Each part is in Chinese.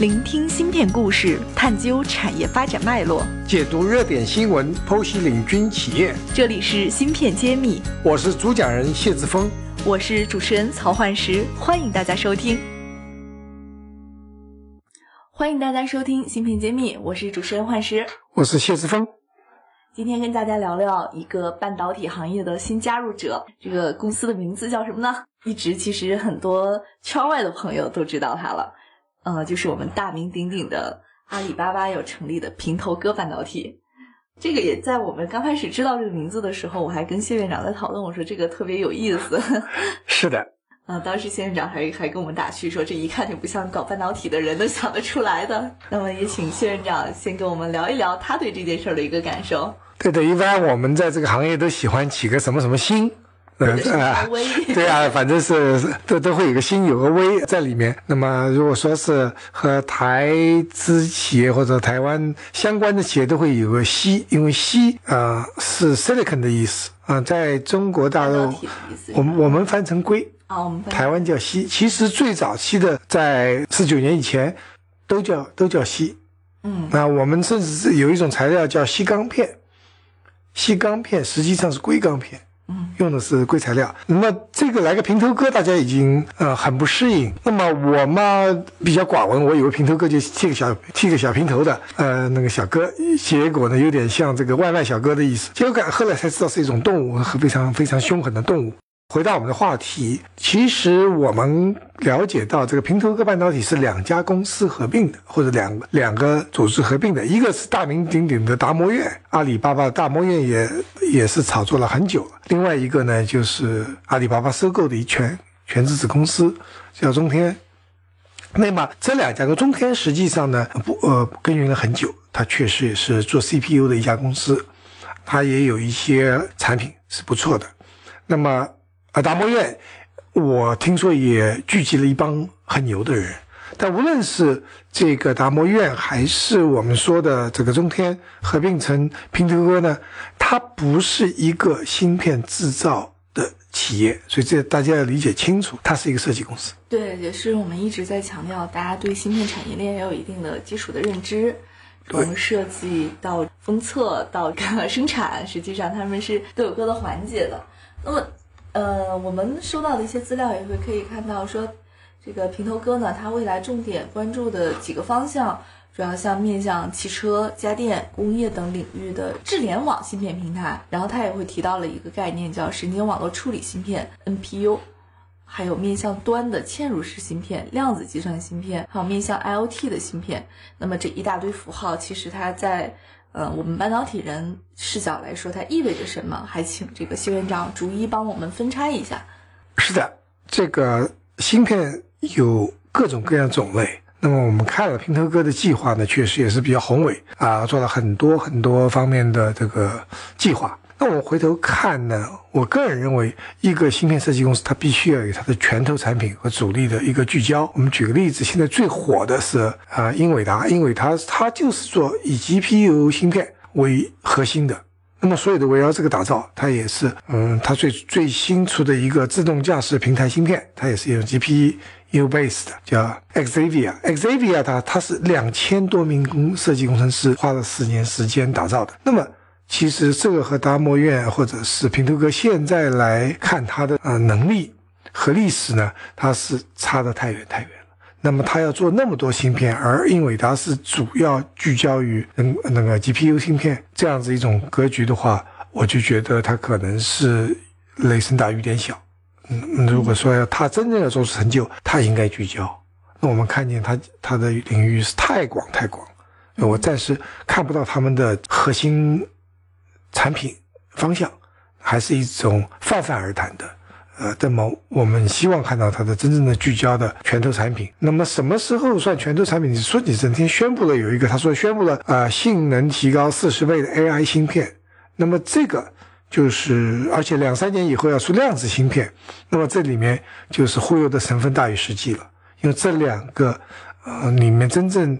聆听芯片故事，探究产业发展脉络，解读热点新闻，剖析领军企业。这里是芯片揭秘，我是主讲人谢志峰，我是主持人曹焕石，欢迎大家收听。欢迎大家收听芯片揭秘，我是主持人焕石，我是谢志峰。今天跟大家聊聊一个半导体行业的新加入者，这个公司的名字叫什么呢？一直其实很多圈外的朋友都知道它了。呃，就是我们大名鼎鼎的阿里巴巴要成立的平头哥半导体，这个也在我们刚开始知道这个名字的时候，我还跟谢院长在讨论，我说这个特别有意思。是的，啊，当时谢院长还还跟我们打趣说，这一看就不像搞半导体的人能想得出来的。那么也请谢院长先跟我们聊一聊他对这件事的一个感受。对的，一般我们在这个行业都喜欢起个什么什么星。呃，对啊，反正是都都会有个心有个微在里面。那么如果说是和台资企业或者台湾相关的企业，都会有个锡，因为锡啊是 silicon 的意思啊，在中国大陆，我们我们翻成硅啊，我们台湾叫锡。其实最早期的在四九年以前都叫都叫锡，嗯，那我们甚至是有一种材料叫锡钢片，锡钢片实际上是硅钢片。用的是硅材料，那么这个来个平头哥，大家已经呃很不适应。那么我嘛比较寡闻，我以为平头哥就剃个小剃个小平头的，呃那个小哥，结果呢有点像这个外卖小哥的意思。结果后来才知道是一种动物，非常非常凶狠的动物。回到我们的话题，其实我们了解到，这个平头哥半导体是两家公司合并的，或者两两个组织合并的。一个是大名鼎鼎的达摩院，阿里巴巴的达摩院也也是炒作了很久。另外一个呢，就是阿里巴巴收购的一全全资子公司，叫中天。那么这两家的中天实际上呢，不呃耕耘了很久，它确实也是做 CPU 的一家公司，它也有一些产品是不错的。那么啊，达摩院，我听说也聚集了一帮很牛的人。但无论是这个达摩院，还是我们说的这个中天合并成平头哥呢，它不是一个芯片制造的企业，所以这大家要理解清楚，它是一个设计公司。对，也是我们一直在强调，大家对芯片产业链要有一定的基础的认知。从设计到封测到生产，实际上他们是都有各的环节的。那么。呃，我们收到的一些资料也会可以看到，说这个平头哥呢，它未来重点关注的几个方向，主要像面向汽车、家电、工业等领域的智联网芯片平台，然后它也会提到了一个概念叫神经网络处理芯片 NPU，还有面向端的嵌入式芯片、量子计算芯片，还有面向 IoT 的芯片。那么这一大堆符号，其实它在。呃，我们半导体人视角来说，它意味着什么？还请这个谢院长逐一帮我们分拆一下。是的，这个芯片有各种各样种类。那么我们看了平头哥的计划呢，确实也是比较宏伟啊，做了很多很多方面的这个计划。那我回头看呢，我个人认为，一个芯片设计公司，它必须要有它的拳头产品和主力的一个聚焦。我们举个例子，现在最火的是啊，英伟达，英伟达它就是做以 GPU 芯片为核心的。那么所有的围绕这个打造，它也是，嗯，它最最新出的一个自动驾驶平台芯片，它也是用 GPU base 的，叫 Xavier。Xavier 它它是两千多名工设计工程师花了四年时间打造的。那么其实这个和达摩院或者是平头哥现在来看他的呃能力和历史呢，它是差得太远太远了。那么他要做那么多芯片，而英伟达是主要聚焦于嗯那个 GPU 芯片这样子一种格局的话，我就觉得它可能是雷声大雨点小。嗯，如果说要他真正要做出成就，他应该聚焦。那我们看见他他的领域是太广太广，我暂时看不到他们的核心。产品方向还是一种泛泛而谈的，呃，那么我们希望看到它的真正的聚焦的拳头产品。那么什么时候算拳头产品？你说你整天宣布了有一个，他说宣布了啊，性能提高四十倍的 AI 芯片，那么这个就是而且两三年以后要出量子芯片，那么这里面就是忽悠的成分大于实际了，因为这两个呃里面真正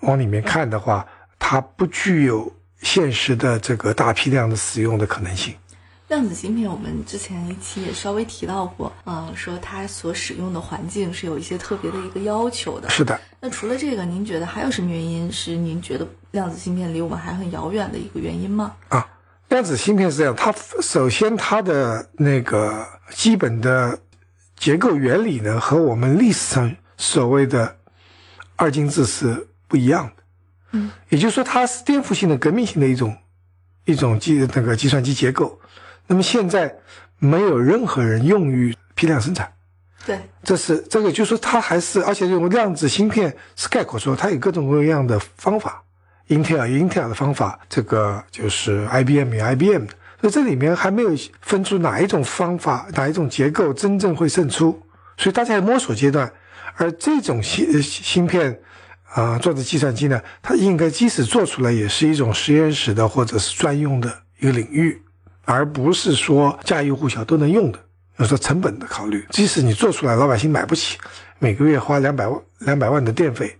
往里面看的话，它不具有。现实的这个大批量的使用的可能性，量子芯片，我们之前一期也稍微提到过，嗯，说它所使用的环境是有一些特别的一个要求的。是的。那除了这个，您觉得还有什么原因是您觉得量子芯片离我们还很遥远的一个原因吗？啊，量子芯片是这样，它首先它的那个基本的结构原理呢，和我们历史上所谓的二进制是不一样的。嗯，也就是说，它是颠覆性的、革命性的一种一种计那个计算机结构。那么现在没有任何人用于批量生产，对，这是这个，就是说它还是，而且用量子芯片是概括说，它有各种各样的方法，Intel 有 Intel 的方法，这个就是 IBM 有 IBM 的，所以这里面还没有分出哪一种方法、哪一种结构真正会胜出，所以大家在摸索阶段。而这种芯芯片啊做的计算机呢，它应该即使做出来，也是一种实验室的或者是专用的一个领域。而不是说家喻户晓都能用的，要说成本的考虑，即使你做出来，老百姓买不起，每个月花两百万两百万的电费，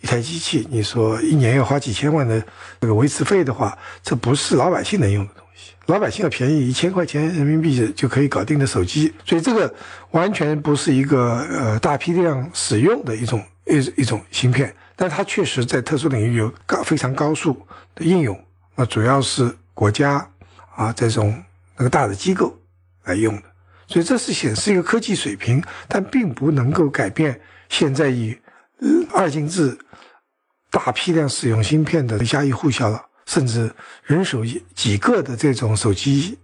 一台机器，你说一年要花几千万的这个维持费的话，这不是老百姓能用的东西。老百姓要便宜一千块钱人民币就可以搞定的手机，所以这个完全不是一个呃大批量使用的一种一一种芯片，但它确实在特殊领域有高非常高速的应用，那主要是国家。啊，这种那个大的机构来用的，所以这是显示一个科技水平，但并不能够改变现在以二进制大批量使用芯片的家喻户晓了，甚至人手几个的这种手机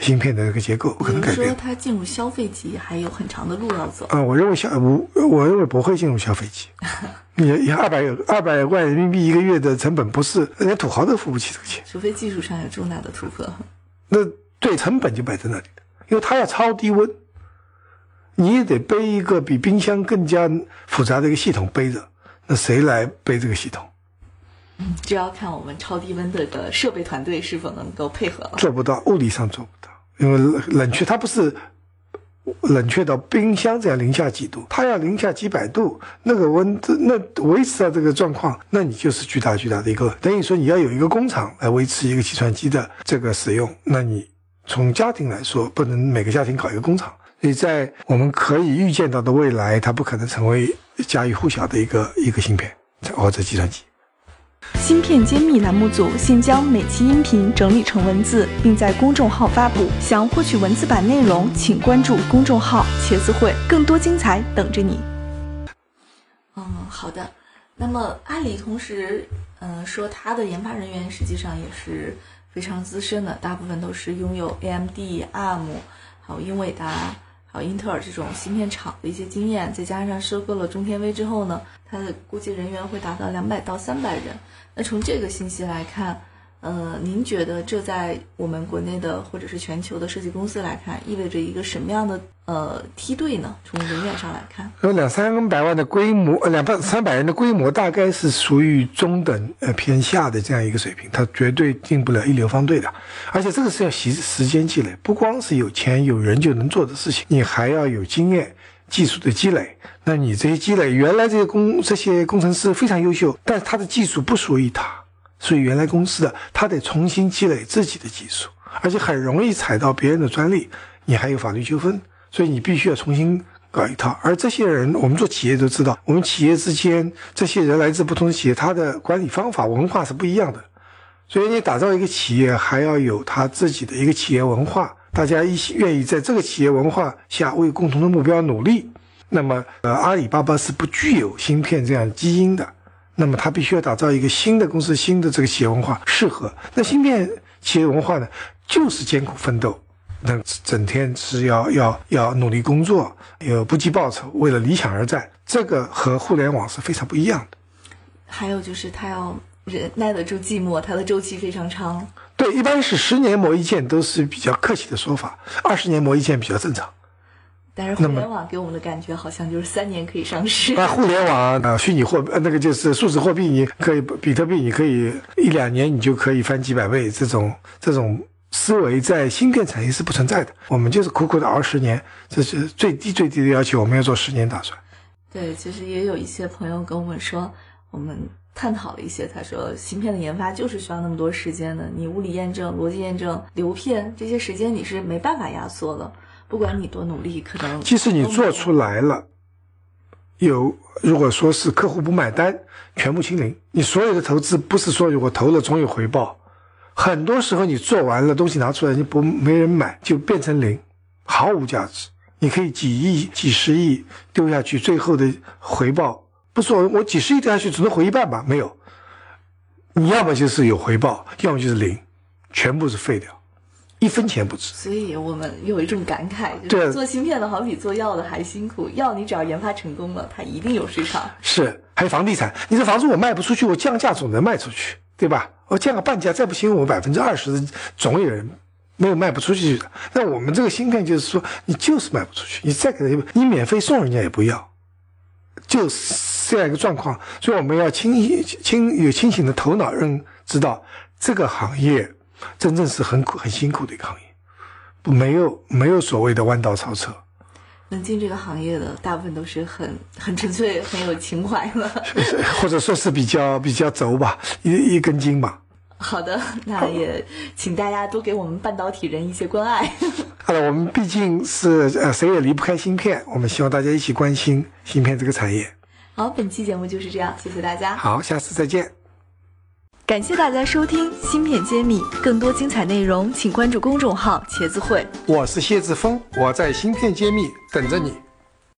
芯片的这个结构不可能改变。说它进入消费级还有很长的路要走。啊，我认为消我我认为不会进入消费级。你你二百二百万人民币一个月的成本，不是连土豪都付不起这个钱。除非技术上有重大的突破。那对成本就摆在那里的，因为它要超低温，你也得背一个比冰箱更加复杂的一个系统背着。那谁来背这个系统？嗯，就要看我们超低温的的设备团队是否能够配合了。做不到，物理上做不到，因为冷却它不是。冷却到冰箱这样零下几度，它要零下几百度，那个温那维持到这个状况，那你就是巨大巨大的一个等于说你要有一个工厂来维持一个计算机的这个使用，那你从家庭来说，不能每个家庭搞一个工厂，所以在我们可以预见到的未来，它不可能成为家喻户晓的一个一个芯片或者计算机。芯片揭秘栏目组现将每期音频整理成文字，并在公众号发布。想获取文字版内容，请关注公众号“茄子会”，更多精彩等着你。嗯，好的。那么阿里同时，嗯，说他的研发人员实际上也是非常资深的，大部分都是拥有 AMD、ARM，还有英伟达。还有英特尔这种芯片厂的一些经验，再加上收购了中天微之后呢，它的估计人员会达到两百到三百人。那从这个信息来看，呃，您觉得这在我们国内的或者是全球的设计公司来看，意味着一个什么样的？呃，梯队呢？从人员上来看，有两三百万的规模，呃，两百三百人的规模，大概是属于中等呃偏下的这样一个水平，它绝对进不了一流方队的。而且这个是要时时间积累，不光是有钱有人就能做的事情，你还要有经验、技术的积累。那你这些积累，原来这些工这些工程师非常优秀，但是他的技术不属于他，所以原来公司的，他得重新积累自己的技术，而且很容易踩到别人的专利，你还有法律纠纷。所以你必须要重新搞一套，而这些人，我们做企业都知道，我们企业之间这些人来自不同的企业，他的管理方法、文化是不一样的。所以你打造一个企业，还要有他自己的一个企业文化，大家一起愿意在这个企业文化下为共同的目标努力。那么，呃，阿里巴巴是不具有芯片这样基因的，那么他必须要打造一个新的公司、新的这个企业文化，适合那芯片企业文化呢，就是艰苦奋斗。那整天是要要要努力工作，有不计报酬，为了理想而战，这个和互联网是非常不一样的。还有就是他要忍耐得住寂寞，它的周期非常长。对，一般是十年磨一剑都是比较客气的说法，二十年磨一剑比较正常。但是互联网给我们的感觉好像就是三年可以上市。那互联网啊，虚拟货那个就是数字货币，你可以比特币，你可以一两年你就可以翻几百倍，这种这种。思维在芯片产业是不存在的，我们就是苦苦的熬十年，这是最低最低的要求，我们要做十年打算。对，其实也有一些朋友跟我们说，我们探讨了一些，他说芯片的研发就是需要那么多时间的，你物理验证、逻辑验证、流片这些时间你是没办法压缩的，不管你多努力，可能即使你做出来了，有如果说是客户不买单，全部清零。你所有的投资不是说我投了总有回报，很多时候你做完了东西拿出来，你不没人买就变成零，毫无价值。你可以几亿、几十亿丢下去，最后的回报不是我我几十亿丢下去只能回一半吧？没有，你要么就是有回报，要么就是零，全部是废掉，一分钱不值。所以我们有一种感慨，就是做芯片的好比做药的还辛苦，药你只要研发成功了，它一定有市场。是，还有房地产，你这房子我卖不出去，我降价总能卖出去，对吧？我降个半价，再不行我百分之二十，总有人没有卖不出去的。那我们这个芯片就是说，你就是卖不出去，你再给他，你免费送人家也不要，就是这样一个状况。所以我们要清清有清醒的头脑，认知道这个行业真正是很苦很辛苦的一个行业，不没有没有所谓的弯道超车。能进这个行业的大部分都是很 很纯粹、很有情怀的。或者说是比较比较轴吧，一一根筋吧。好的，那也请大家多给我们半导体人一些关爱。好了，我们毕竟是呃谁也离不开芯片，我们希望大家一起关心芯片这个产业。好，本期节目就是这样，谢谢大家。好，下次再见。感谢大家收听《芯片揭秘》，更多精彩内容请关注公众号“茄子会”。我是谢志峰，我在芯片揭秘等着你。